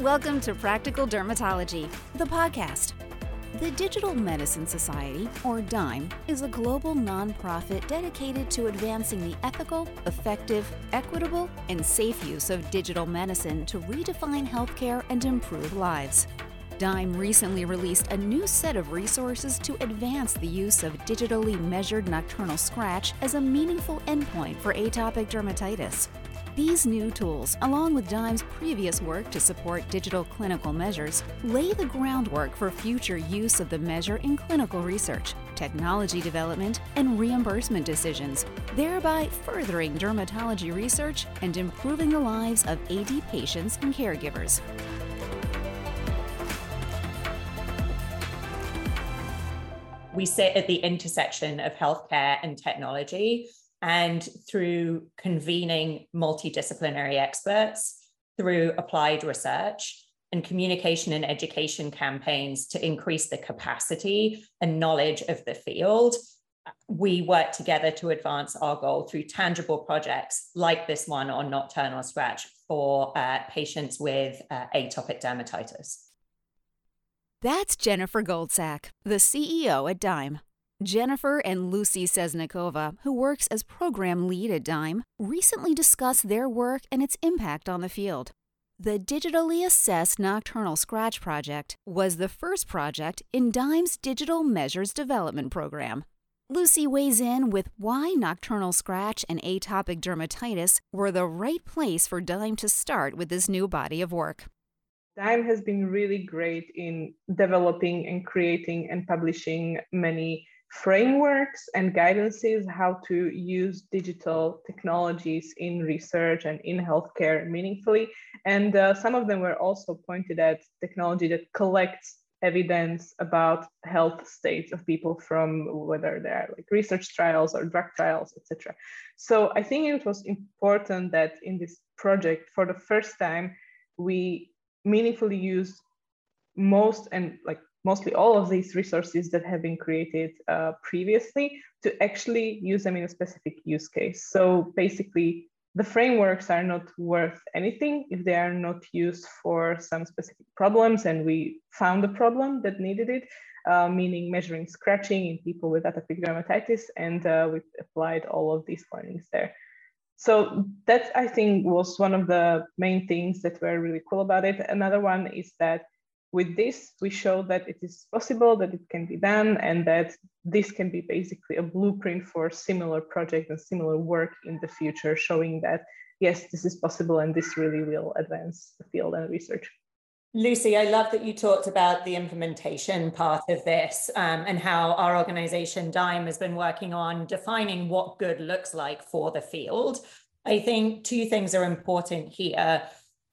Welcome to Practical Dermatology, the podcast. The Digital Medicine Society, or DIME, is a global nonprofit dedicated to advancing the ethical, effective, equitable, and safe use of digital medicine to redefine healthcare and improve lives. DIME recently released a new set of resources to advance the use of digitally measured nocturnal scratch as a meaningful endpoint for atopic dermatitis. These new tools, along with DIME's previous work to support digital clinical measures, lay the groundwork for future use of the measure in clinical research, technology development, and reimbursement decisions, thereby furthering dermatology research and improving the lives of AD patients and caregivers. We sit at the intersection of healthcare and technology and through convening multidisciplinary experts, through applied research and communication and education campaigns to increase the capacity and knowledge of the field, we work together to advance our goal through tangible projects like this one on nocturnal scratch for uh, patients with uh, atopic dermatitis. That's Jennifer Goldsack, the CEO at Dime. Jennifer and Lucy Cesnakova, who works as program lead at Dime, recently discussed their work and its impact on the field. The Digitally Assessed Nocturnal Scratch Project was the first project in Dime's Digital Measures Development Program. Lucy weighs in with why nocturnal scratch and atopic dermatitis were the right place for Dime to start with this new body of work. Dime has been really great in developing and creating and publishing many frameworks and guidances how to use digital technologies in research and in healthcare meaningfully. And uh, some of them were also pointed at technology that collects evidence about health states of people from whether they're like research trials or drug trials, etc. So I think it was important that in this project, for the first time, we meaningfully use most and like mostly all of these resources that have been created uh, previously to actually use them in a specific use case. So basically, the frameworks are not worth anything if they are not used for some specific problems. And we found a problem that needed it, uh, meaning measuring scratching in people with atopic dermatitis. And uh, we applied all of these findings there. So that I think was one of the main things that were really cool about it. Another one is that with this, we show that it is possible, that it can be done, and that this can be basically a blueprint for similar projects and similar work in the future, showing that, yes, this is possible and this really will advance the field and research. Lucy, I love that you talked about the implementation part of this um, and how our organization DIME has been working on defining what good looks like for the field. I think two things are important here.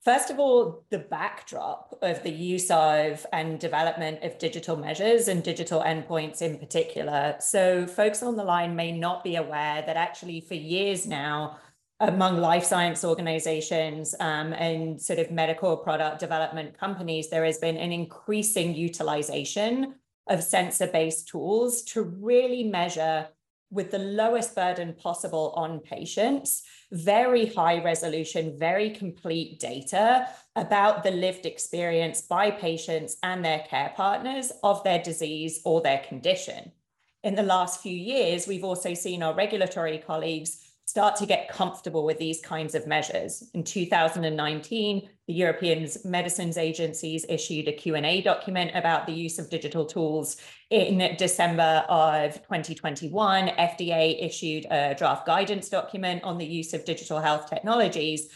First of all, the backdrop of the use of and development of digital measures and digital endpoints in particular. So, folks on the line may not be aware that actually, for years now, among life science organizations um, and sort of medical product development companies, there has been an increasing utilization of sensor based tools to really measure with the lowest burden possible on patients, very high resolution, very complete data about the lived experience by patients and their care partners of their disease or their condition. In the last few years, we've also seen our regulatory colleagues start to get comfortable with these kinds of measures. In 2019, the European Medicines Agencies issued a Q&A document about the use of digital tools. In December of 2021, FDA issued a draft guidance document on the use of digital health technologies.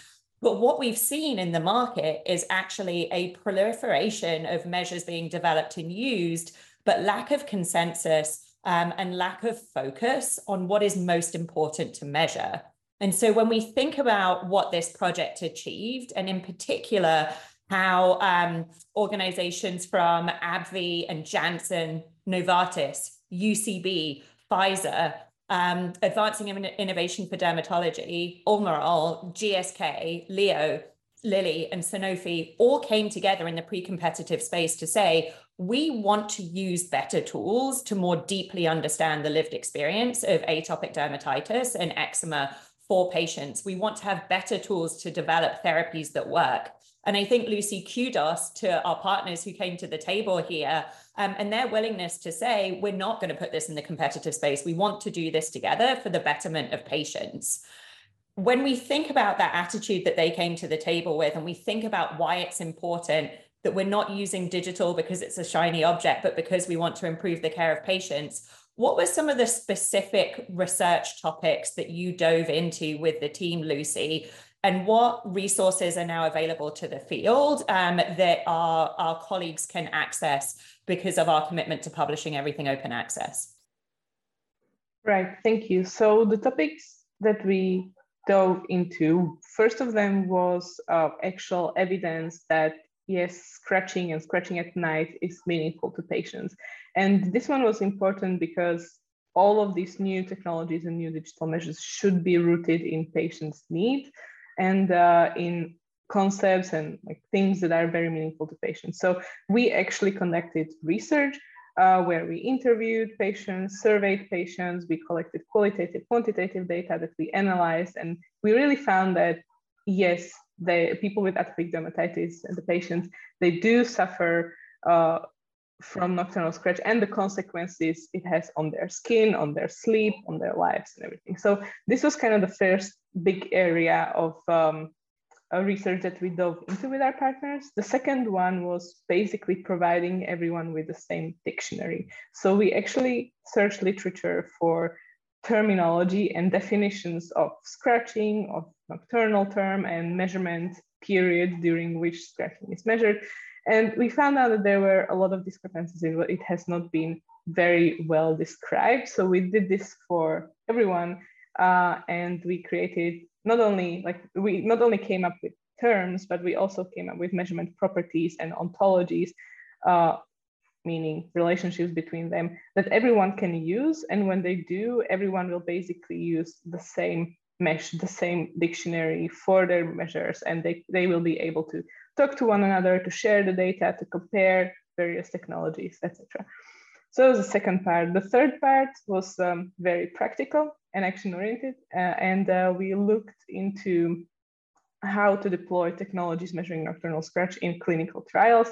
But what we've seen in the market is actually a proliferation of measures being developed and used, but lack of consensus um, and lack of focus on what is most important to measure. And so when we think about what this project achieved, and in particular, how um, organizations from AbbVie and Janssen, Novartis, UCB, Pfizer, um, Advancing Innovation for Dermatology, Almirall, GSK, Leo, Lilly, and Sanofi all came together in the pre competitive space to say, we want to use better tools to more deeply understand the lived experience of atopic dermatitis and eczema for patients. We want to have better tools to develop therapies that work. And I think, Lucy, kudos to our partners who came to the table here um, and their willingness to say, we're not going to put this in the competitive space. We want to do this together for the betterment of patients. When we think about that attitude that they came to the table with, and we think about why it's important that we're not using digital because it's a shiny object, but because we want to improve the care of patients, what were some of the specific research topics that you dove into with the team, Lucy, and what resources are now available to the field um, that our, our colleagues can access because of our commitment to publishing everything open access? Right, thank you. So the topics that we dove into, first of them was uh, actual evidence that yes, scratching and scratching at night is meaningful to patients. And this one was important because all of these new technologies and new digital measures should be rooted in patients' need and uh, in concepts and like things that are very meaningful to patients. So we actually conducted research uh, where we interviewed patients, surveyed patients, we collected qualitative, quantitative data that we analyzed, and we really found that yes, the people with atopic dermatitis and the patients, they do suffer uh, from nocturnal scratch and the consequences it has on their skin, on their sleep, on their lives and everything. So this was kind of the first big area of um, research that we dove into with our partners. The second one was basically providing everyone with the same dictionary. So we actually searched literature for terminology and definitions of scratching, of nocturnal term and measurement period during which scratching is measured. And we found out that there were a lot of discrepancies. It has not been very well described. So we did this for everyone uh, and we created not only like we not only came up with terms, but we also came up with measurement properties and ontologies, uh, meaning relationships between them that everyone can use. And when they do, everyone will basically use the same mesh, the same dictionary for their measures, and they, they will be able to talk to one another, to share the data, to compare various technologies, etc. So that was the second part. The third part was um, very practical and action oriented. Uh, and uh, we looked into how to deploy technologies measuring nocturnal scratch in clinical trials.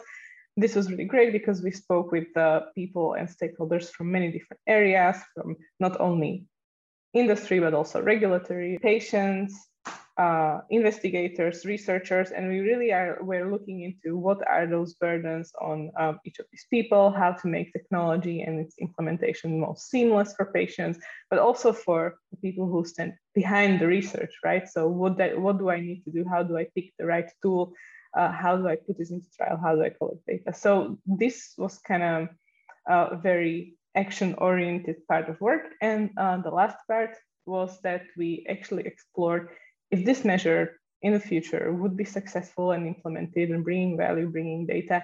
This was really great because we spoke with uh, people and stakeholders from many different areas, from not only industry, but also regulatory, patients, uh, investigators, researchers, and we really are we're looking into what are those burdens on um, each of these people, how to make technology and its implementation most seamless for patients, but also for the people who stand behind the research, right? So what that what do I need to do? How do I pick the right tool? Uh, how do I put this into trial? How do I collect data? So this was kind of a very action-oriented part of work, and uh, the last part was that we actually explored if this measure in the future would be successful and implemented and bringing value, bringing data,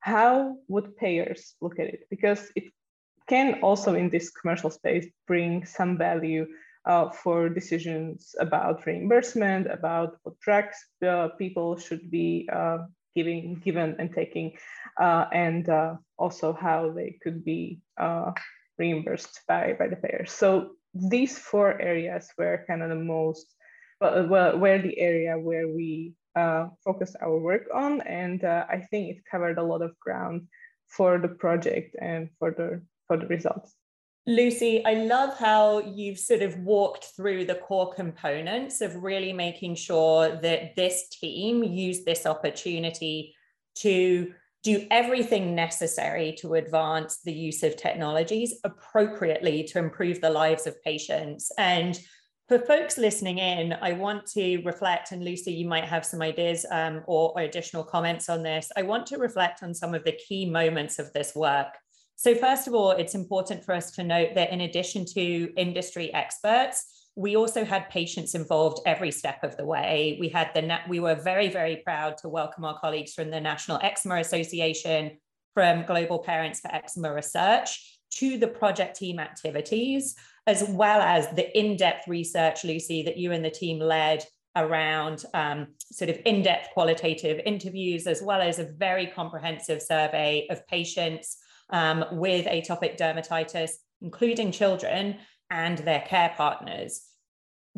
how would payers look at it? Because it can also in this commercial space bring some value uh, for decisions about reimbursement, about what drugs uh, people should be uh, giving, given and taking, uh, and uh, also how they could be uh, reimbursed by, by the payers. So these four areas were kind of the most well, well where the area where we uh, focused our work on. And uh, I think it covered a lot of ground for the project and for the, for the results. Lucy, I love how you've sort of walked through the core components of really making sure that this team used this opportunity to do everything necessary to advance the use of technologies appropriately to improve the lives of patients. And for folks listening in, I want to reflect, and Lucy, you might have some ideas um, or, or additional comments on this. I want to reflect on some of the key moments of this work. So, first of all, it's important for us to note that in addition to industry experts, we also had patients involved every step of the way. We had the we were very very proud to welcome our colleagues from the National Eczema Association, from Global Parents for Eczema Research to the project team activities as well as the in-depth research, Lucy, that you and the team led around um, sort of in-depth qualitative interviews, as well as a very comprehensive survey of patients um, with atopic dermatitis, including children and their care partners.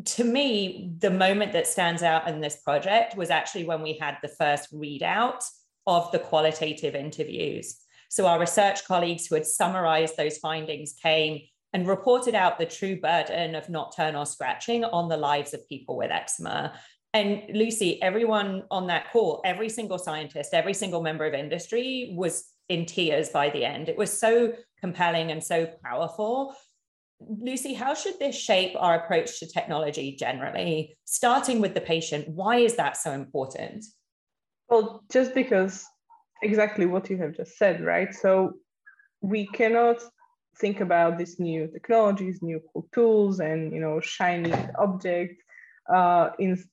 to me, the moment that stands out in this project was actually when we had the first readout of the qualitative interviews. So our research colleagues who had summarized those findings came and reported out the true burden of nocturnal scratching on the lives of people with eczema. And Lucy, everyone on that call, every single scientist, every single member of industry was in tears by the end. It was so compelling and so powerful. Lucy, how should this shape our approach to technology generally, starting with the patient? Why is that so important? Well, just because exactly what you have just said, right? So we cannot think about these new technologies, new cool tools, and you know, shiny objects uh, in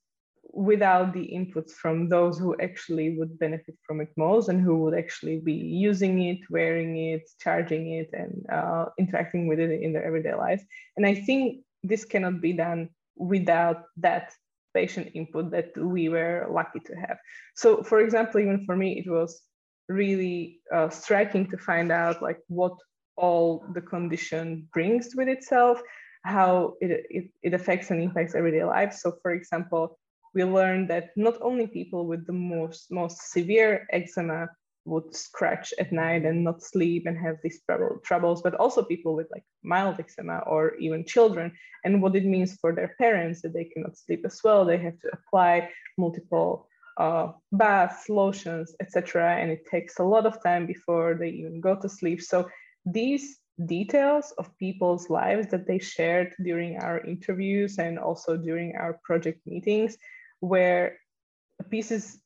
without the inputs from those who actually would benefit from it most and who would actually be using it, wearing it, charging it, and uh, interacting with it in their everyday lives. And I think this cannot be done without that patient input that we were lucky to have. So, for example, even for me, it was really uh, striking to find out like what all the condition brings with itself, how it, it, it affects and impacts everyday life. So, for example, we learned that not only people with the most, most severe eczema would scratch at night and not sleep and have these trouble troubles, but also people with like mild eczema or even children, and what it means for their parents that they cannot sleep as well. They have to apply multiple uh, baths, lotions, etc., and it takes a lot of time before they even go to sleep. So these details of people's lives that they shared during our interviews and also during our project meetings were pieces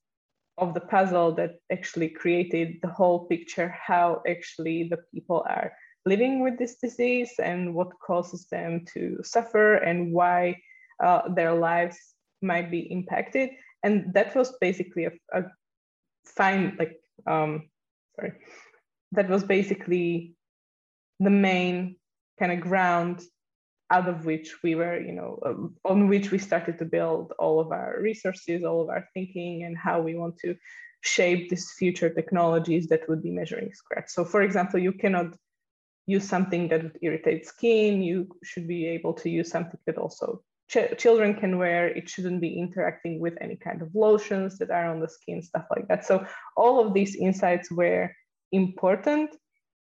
of the puzzle that actually created the whole picture how actually the people are living with this disease and what causes them to suffer and why uh, their lives might be impacted and that was basically a, a fine like um sorry that was basically the main kind of ground out of which we were, you know, um, on which we started to build all of our resources, all of our thinking, and how we want to shape these future technologies that would be measuring scratch. So, for example, you cannot use something that would irritate skin. You should be able to use something that also ch- children can wear. It shouldn't be interacting with any kind of lotions that are on the skin, stuff like that. So, all of these insights were important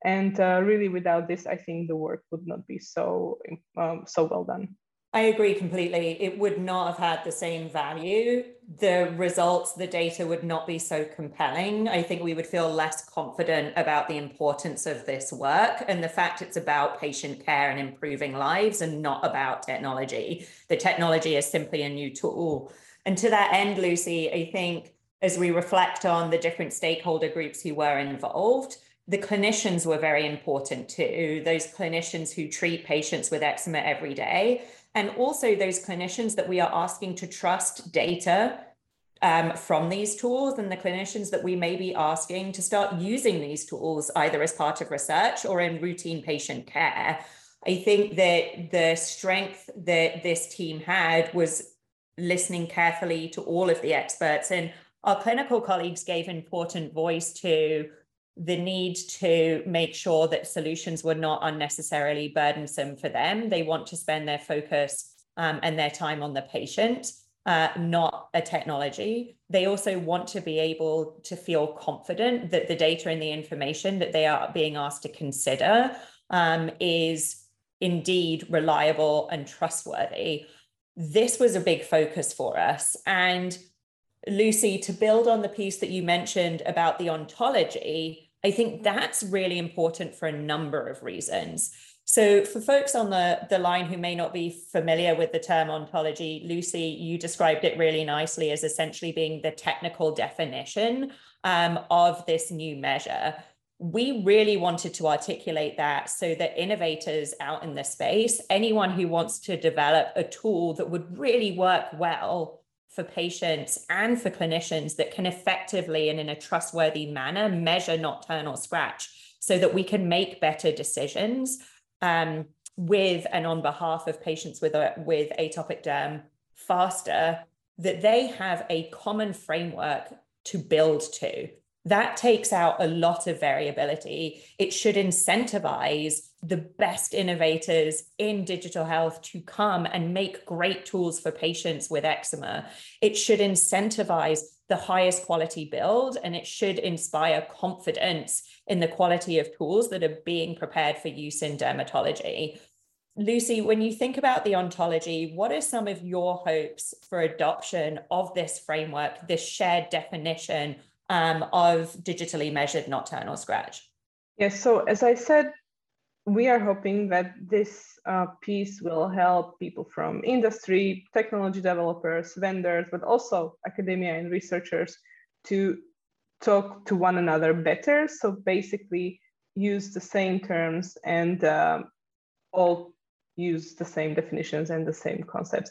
and uh, really, without this, I think the work would not be so um, so well done. I agree completely. It would not have had the same value. The results, the data would not be so compelling. I think we would feel less confident about the importance of this work and the fact it's about patient care and improving lives and not about technology. The technology is simply a new tool. And to that end, Lucy, I think as we reflect on the different stakeholder groups who were involved, the clinicians were very important too, those clinicians who treat patients with eczema every day, and also those clinicians that we are asking to trust data um, from these tools and the clinicians that we may be asking to start using these tools either as part of research or in routine patient care. I think that the strength that this team had was listening carefully to all of the experts and our clinical colleagues gave important voice to the need to make sure that solutions were not unnecessarily burdensome for them. They want to spend their focus um, and their time on the patient, uh, not a technology. They also want to be able to feel confident that the data and the information that they are being asked to consider um, is indeed reliable and trustworthy. This was a big focus for us. And Lucy, to build on the piece that you mentioned about the ontology, I think that's really important for a number of reasons. So, for folks on the, the line who may not be familiar with the term ontology, Lucy, you described it really nicely as essentially being the technical definition um, of this new measure. We really wanted to articulate that so that innovators out in the space, anyone who wants to develop a tool that would really work well for patients and for clinicians that can effectively and in a trustworthy manner measure nocturnal scratch so that we can make better decisions um, with and on behalf of patients with, a, with atopic derm faster, that they have a common framework to build to. That takes out a lot of variability. It should incentivize the best innovators in digital health to come and make great tools for patients with eczema. It should incentivize the highest quality build and it should inspire confidence in the quality of tools that are being prepared for use in dermatology. Lucy, when you think about the ontology, what are some of your hopes for adoption of this framework, this shared definition um, of digitally measured nocturnal scratch? Yes, so as I said, we are hoping that this uh, piece will help people from industry, technology developers, vendors, but also academia and researchers to talk to one another better. So basically, use the same terms and uh, all use the same definitions and the same concepts.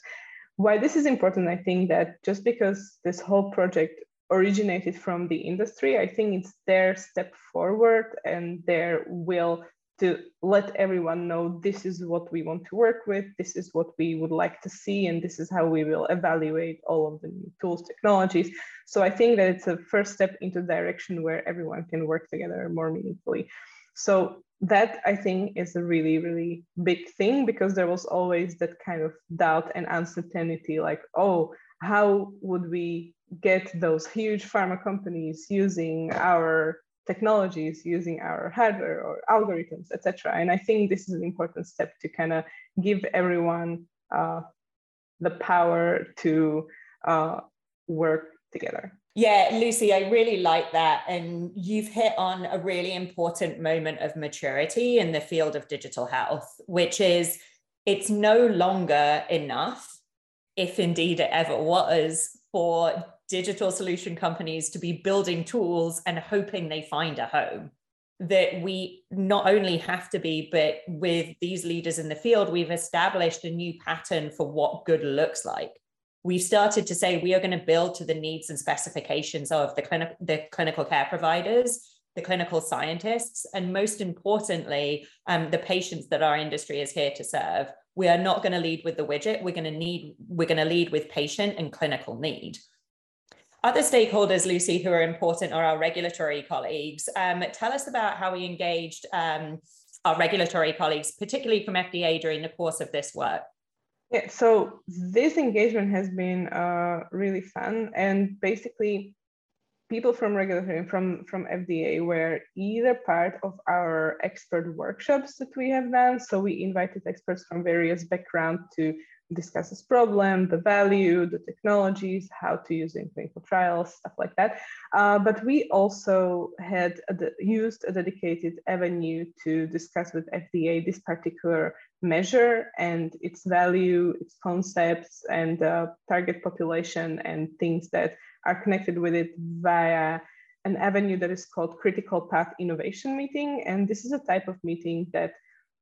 Why this is important, I think that just because this whole project originated from the industry. I think it's their step forward and their will to let everyone know this is what we want to work with, this is what we would like to see, and this is how we will evaluate all of the new tools, technologies. So I think that it's a first step into direction where everyone can work together more meaningfully. So that I think is a really, really big thing because there was always that kind of doubt and uncertainty like, oh, how would we get those huge pharma companies using our technologies, using our hardware or algorithms, etc. And I think this is an important step to kind of give everyone uh, the power to uh, work together. Yeah, Lucy, I really like that. And you've hit on a really important moment of maturity in the field of digital health, which is it's no longer enough, if indeed it ever was, for digital solution companies to be building tools and hoping they find a home that we not only have to be, but with these leaders in the field, we've established a new pattern for what good looks like. We've started to say we are going to build to the needs and specifications of the, clinic, the clinical care providers, the clinical scientists, and most importantly, um, the patients that our industry is here to serve. We are not going to lead with the widget. We're going to need. We're going to lead with patient and clinical need. Other stakeholders, Lucy, who are important are our regulatory colleagues. Um, tell us about how we engaged um, our regulatory colleagues, particularly from FDA, during the course of this work. Yeah, so this engagement has been uh, really fun. And basically, people from regulatory from, from FDA were either part of our expert workshops that we have done. So we invited experts from various backgrounds to discuss this problem, the value, the technologies, how to use in clinical trials, stuff like that. Uh, but we also had used a dedicated avenue to discuss with FDA this particular measure and its value, its concepts, and uh, target population and things that are connected with it via an avenue that is called critical path innovation meeting. And this is a type of meeting that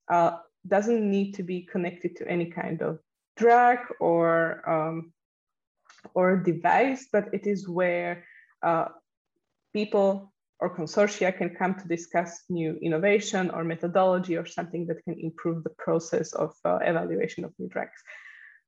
uh, doesn't need to be connected to any kind of drug or um, or device, but it is where uh, people or consortia can come to discuss new innovation or methodology or something that can improve the process of uh, evaluation of new drugs.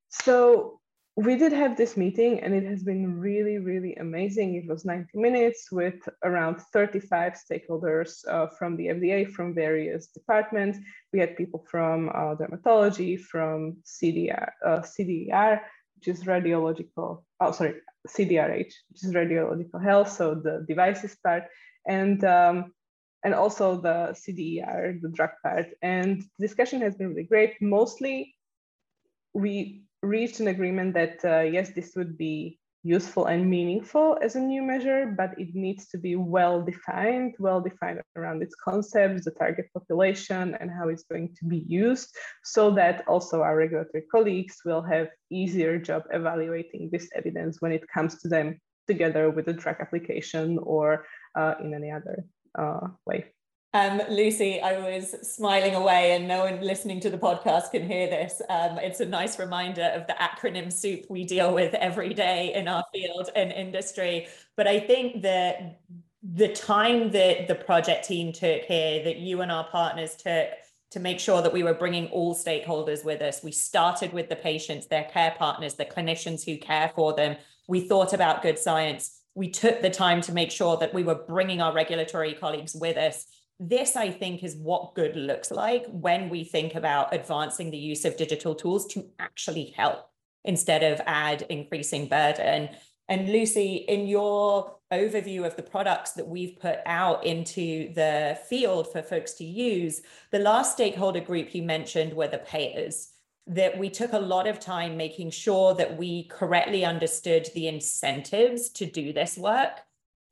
So we did have this meeting and it has been really, really amazing. It was 90 minutes with around 35 stakeholders uh, from the FDA, from various departments. We had people from uh, dermatology, from CDR, uh, CDR, which is radiological, oh, sorry, CDRH, which is radiological health, so the devices part, and um, and also the CDER, the drug part. And the discussion has been really great. Mostly, we reached an agreement that uh, yes, this would be useful and meaningful as a new measure, but it needs to be well defined, well defined around its concepts, the target population, and how it's going to be used, so that also our regulatory colleagues will have easier job evaluating this evidence when it comes to them together with the drug application or uh, in any other uh, way. Um, Lucy, I was smiling away, and no one listening to the podcast can hear this. Um, it's a nice reminder of the acronym soup we deal with every day in our field and industry. But I think that the time that the project team took here, that you and our partners took to make sure that we were bringing all stakeholders with us, we started with the patients, their care partners, the clinicians who care for them. We thought about good science We took the time to make sure that we were bringing our regulatory colleagues with us. This, I think, is what good looks like when we think about advancing the use of digital tools to actually help instead of add increasing burden. And Lucy, in your overview of the products that we've put out into the field for folks to use, the last stakeholder group you mentioned were the payers. That we took a lot of time making sure that we correctly understood the incentives to do this work.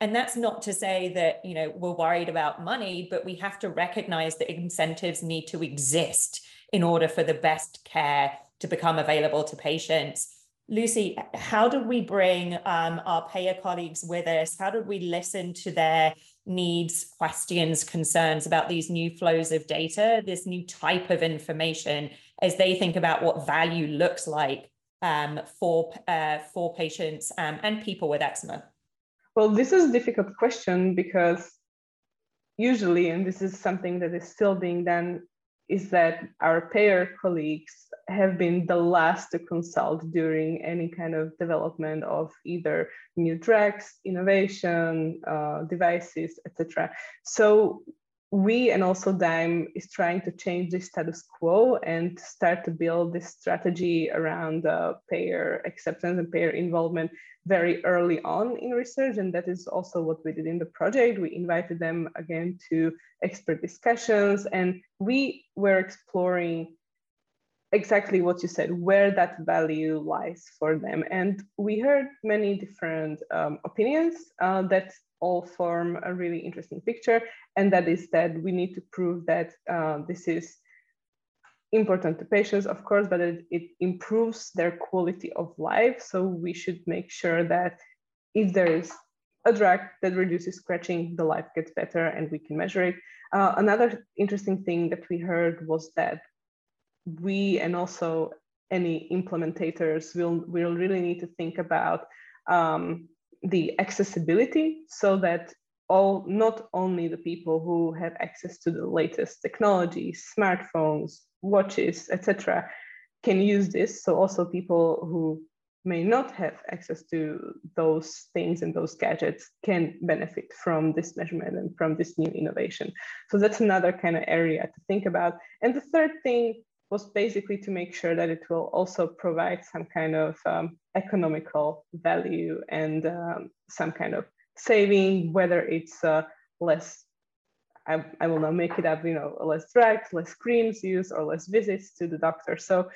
And that's not to say that, you know, we're worried about money, but we have to recognize that incentives need to exist in order for the best care to become available to patients. Lucy, how do we bring um, our payer colleagues with us? How do we listen to their needs, questions, concerns about these new flows of data, this new type of information, as they think about what value looks like um, for, uh, for patients um, and people with eczema? Well, this is a difficult question because usually, and this is something that is still being done is that our payer colleagues have been the last to consult during any kind of development of either new drugs, innovation, uh, devices, etc. So we and also DIME is trying to change the status quo and start to build this strategy around uh, payer acceptance and payer involvement very early on in research. And that is also what we did in the project. We invited them again to expert discussions and we were exploring exactly what you said, where that value lies for them. And we heard many different um, opinions uh, that all form a really interesting picture. And that is that we need to prove that uh, this is important to patients, of course, but it, it improves their quality of life. So we should make sure that if there is a drug that reduces scratching, the life gets better and we can measure it. Uh, another interesting thing that we heard was that we and also any implementators will, will really need to think about um, the accessibility so that all not only the people who have access to the latest technologies, smartphones, watches, etc., can use this. So also people who may not have access to those things and those gadgets can benefit from this measurement and from this new innovation. So that's another kind of area to think about. And the third thing was basically to make sure that it will also provide some kind of um, economical value and um, some kind of saving, whether it's uh, less, I, I will not make it up, you know, less drugs, less creams used, or less visits to the doctor. So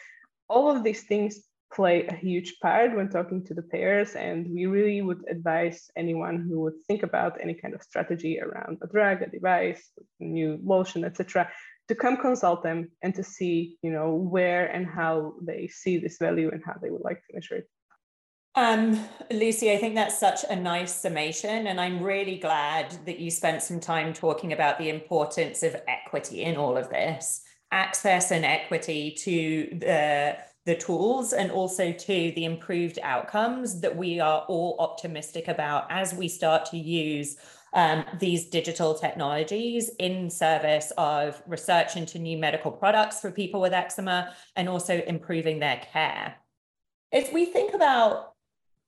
all of these things play a huge part when talking to the payers and we really would advise anyone who would think about any kind of strategy around a drug a device new lotion etc to come consult them and to see, you know, where and how they see this value and how they would like to measure it. Um, Lucy, I think that's such a nice summation, and I'm really glad that you spent some time talking about the importance of equity in all of this, access and equity to the the tools and also to the improved outcomes that we are all optimistic about as we start to use um, these digital technologies in service of research into new medical products for people with eczema and also improving their care. If we think about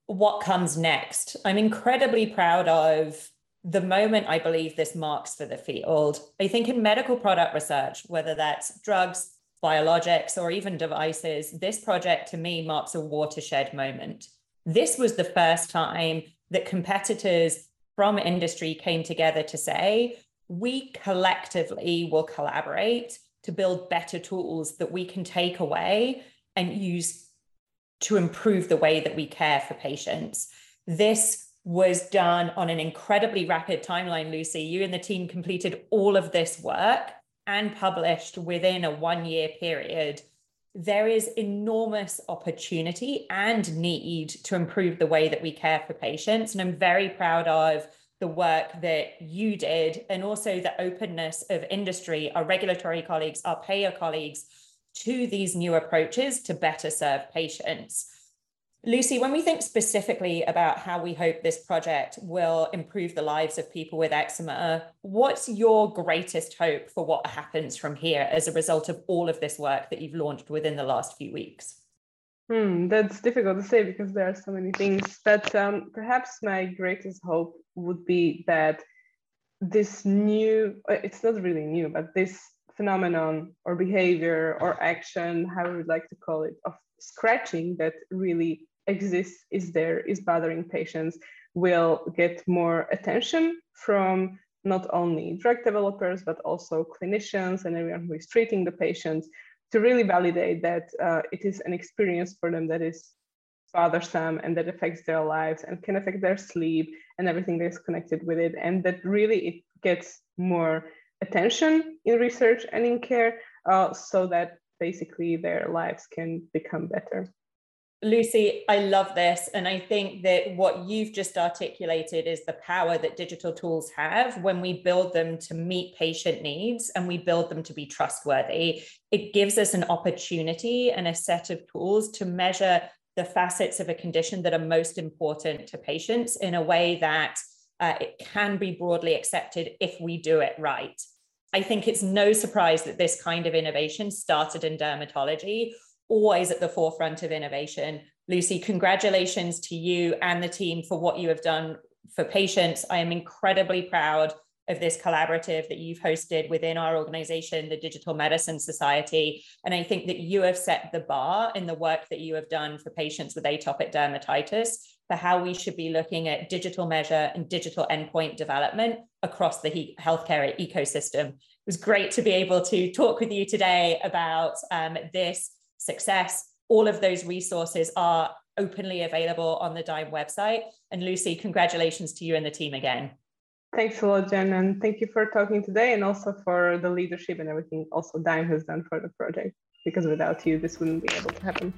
what comes next, I'm incredibly proud of the moment I believe this marks for the field. I think in medical product research, whether that's drugs, biologics, or even devices, this project to me marks a watershed moment. This was the first time that competitors from industry came together to say, we collectively will collaborate to build better tools that we can take away and use to improve the way that we care for patients. This was done on an incredibly rapid timeline, Lucy. You and the team completed all of this work and published within a one year period. There is enormous opportunity and need to improve the way that we care for patients. And I'm very proud of the work that you did and also the openness of industry, our regulatory colleagues, our payer colleagues to these new approaches to better serve patients. Lucy, when we think specifically about how we hope this project will improve the lives of people with eczema, what's your greatest hope for what happens from here as a result of all of this work that you've launched within the last few weeks? Hmm, that's difficult to say because there are so many things. But um, perhaps my greatest hope would be that this new, uh, it's not really new, but this phenomenon or behavior or action, how we would like to call it, of scratching that really exists, is there, is bothering patients, will get more attention from not only drug developers, but also clinicians and everyone who is treating the patients to really validate that uh, it is an experience for them that is bothersome and that affects their lives and can affect their sleep and everything that's connected with it. And that really it gets more attention in research and in care uh, so that basically their lives can become better. Lucy, I love this. And I think that what you've just articulated is the power that digital tools have when we build them to meet patient needs and we build them to be trustworthy. It gives us an opportunity and a set of tools to measure the facets of a condition that are most important to patients in a way that uh, it can be broadly accepted if we do it right. I think it's no surprise that this kind of innovation started in dermatology always at the forefront of innovation. Lucy, congratulations to you and the team for what you have done for patients. I am incredibly proud of this collaborative that you've hosted within our organization, the Digital Medicine Society. And I think that you have set the bar in the work that you have done for patients with atopic dermatitis for how we should be looking at digital measure and digital endpoint development across the healthcare ecosystem. It was great to be able to talk with you today about um, this success. All of those resources are openly available on the DIME website. And Lucy, congratulations to you and the team again. Thanks a lot, Jen, and thank you for talking today and also for the leadership and everything also DIME has done for the project, because without you, this wouldn't be able to happen.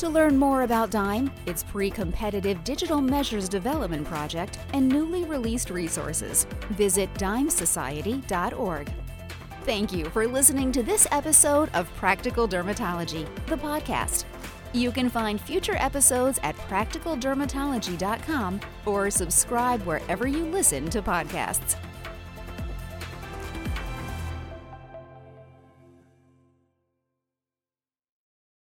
To learn more about DIME, its pre competitive digital measures development project, and newly released resources, visit dimesociety.org. Thank you for listening to this episode of Practical Dermatology, the podcast. You can find future episodes at practicaldermatology.com or subscribe wherever you listen to podcasts.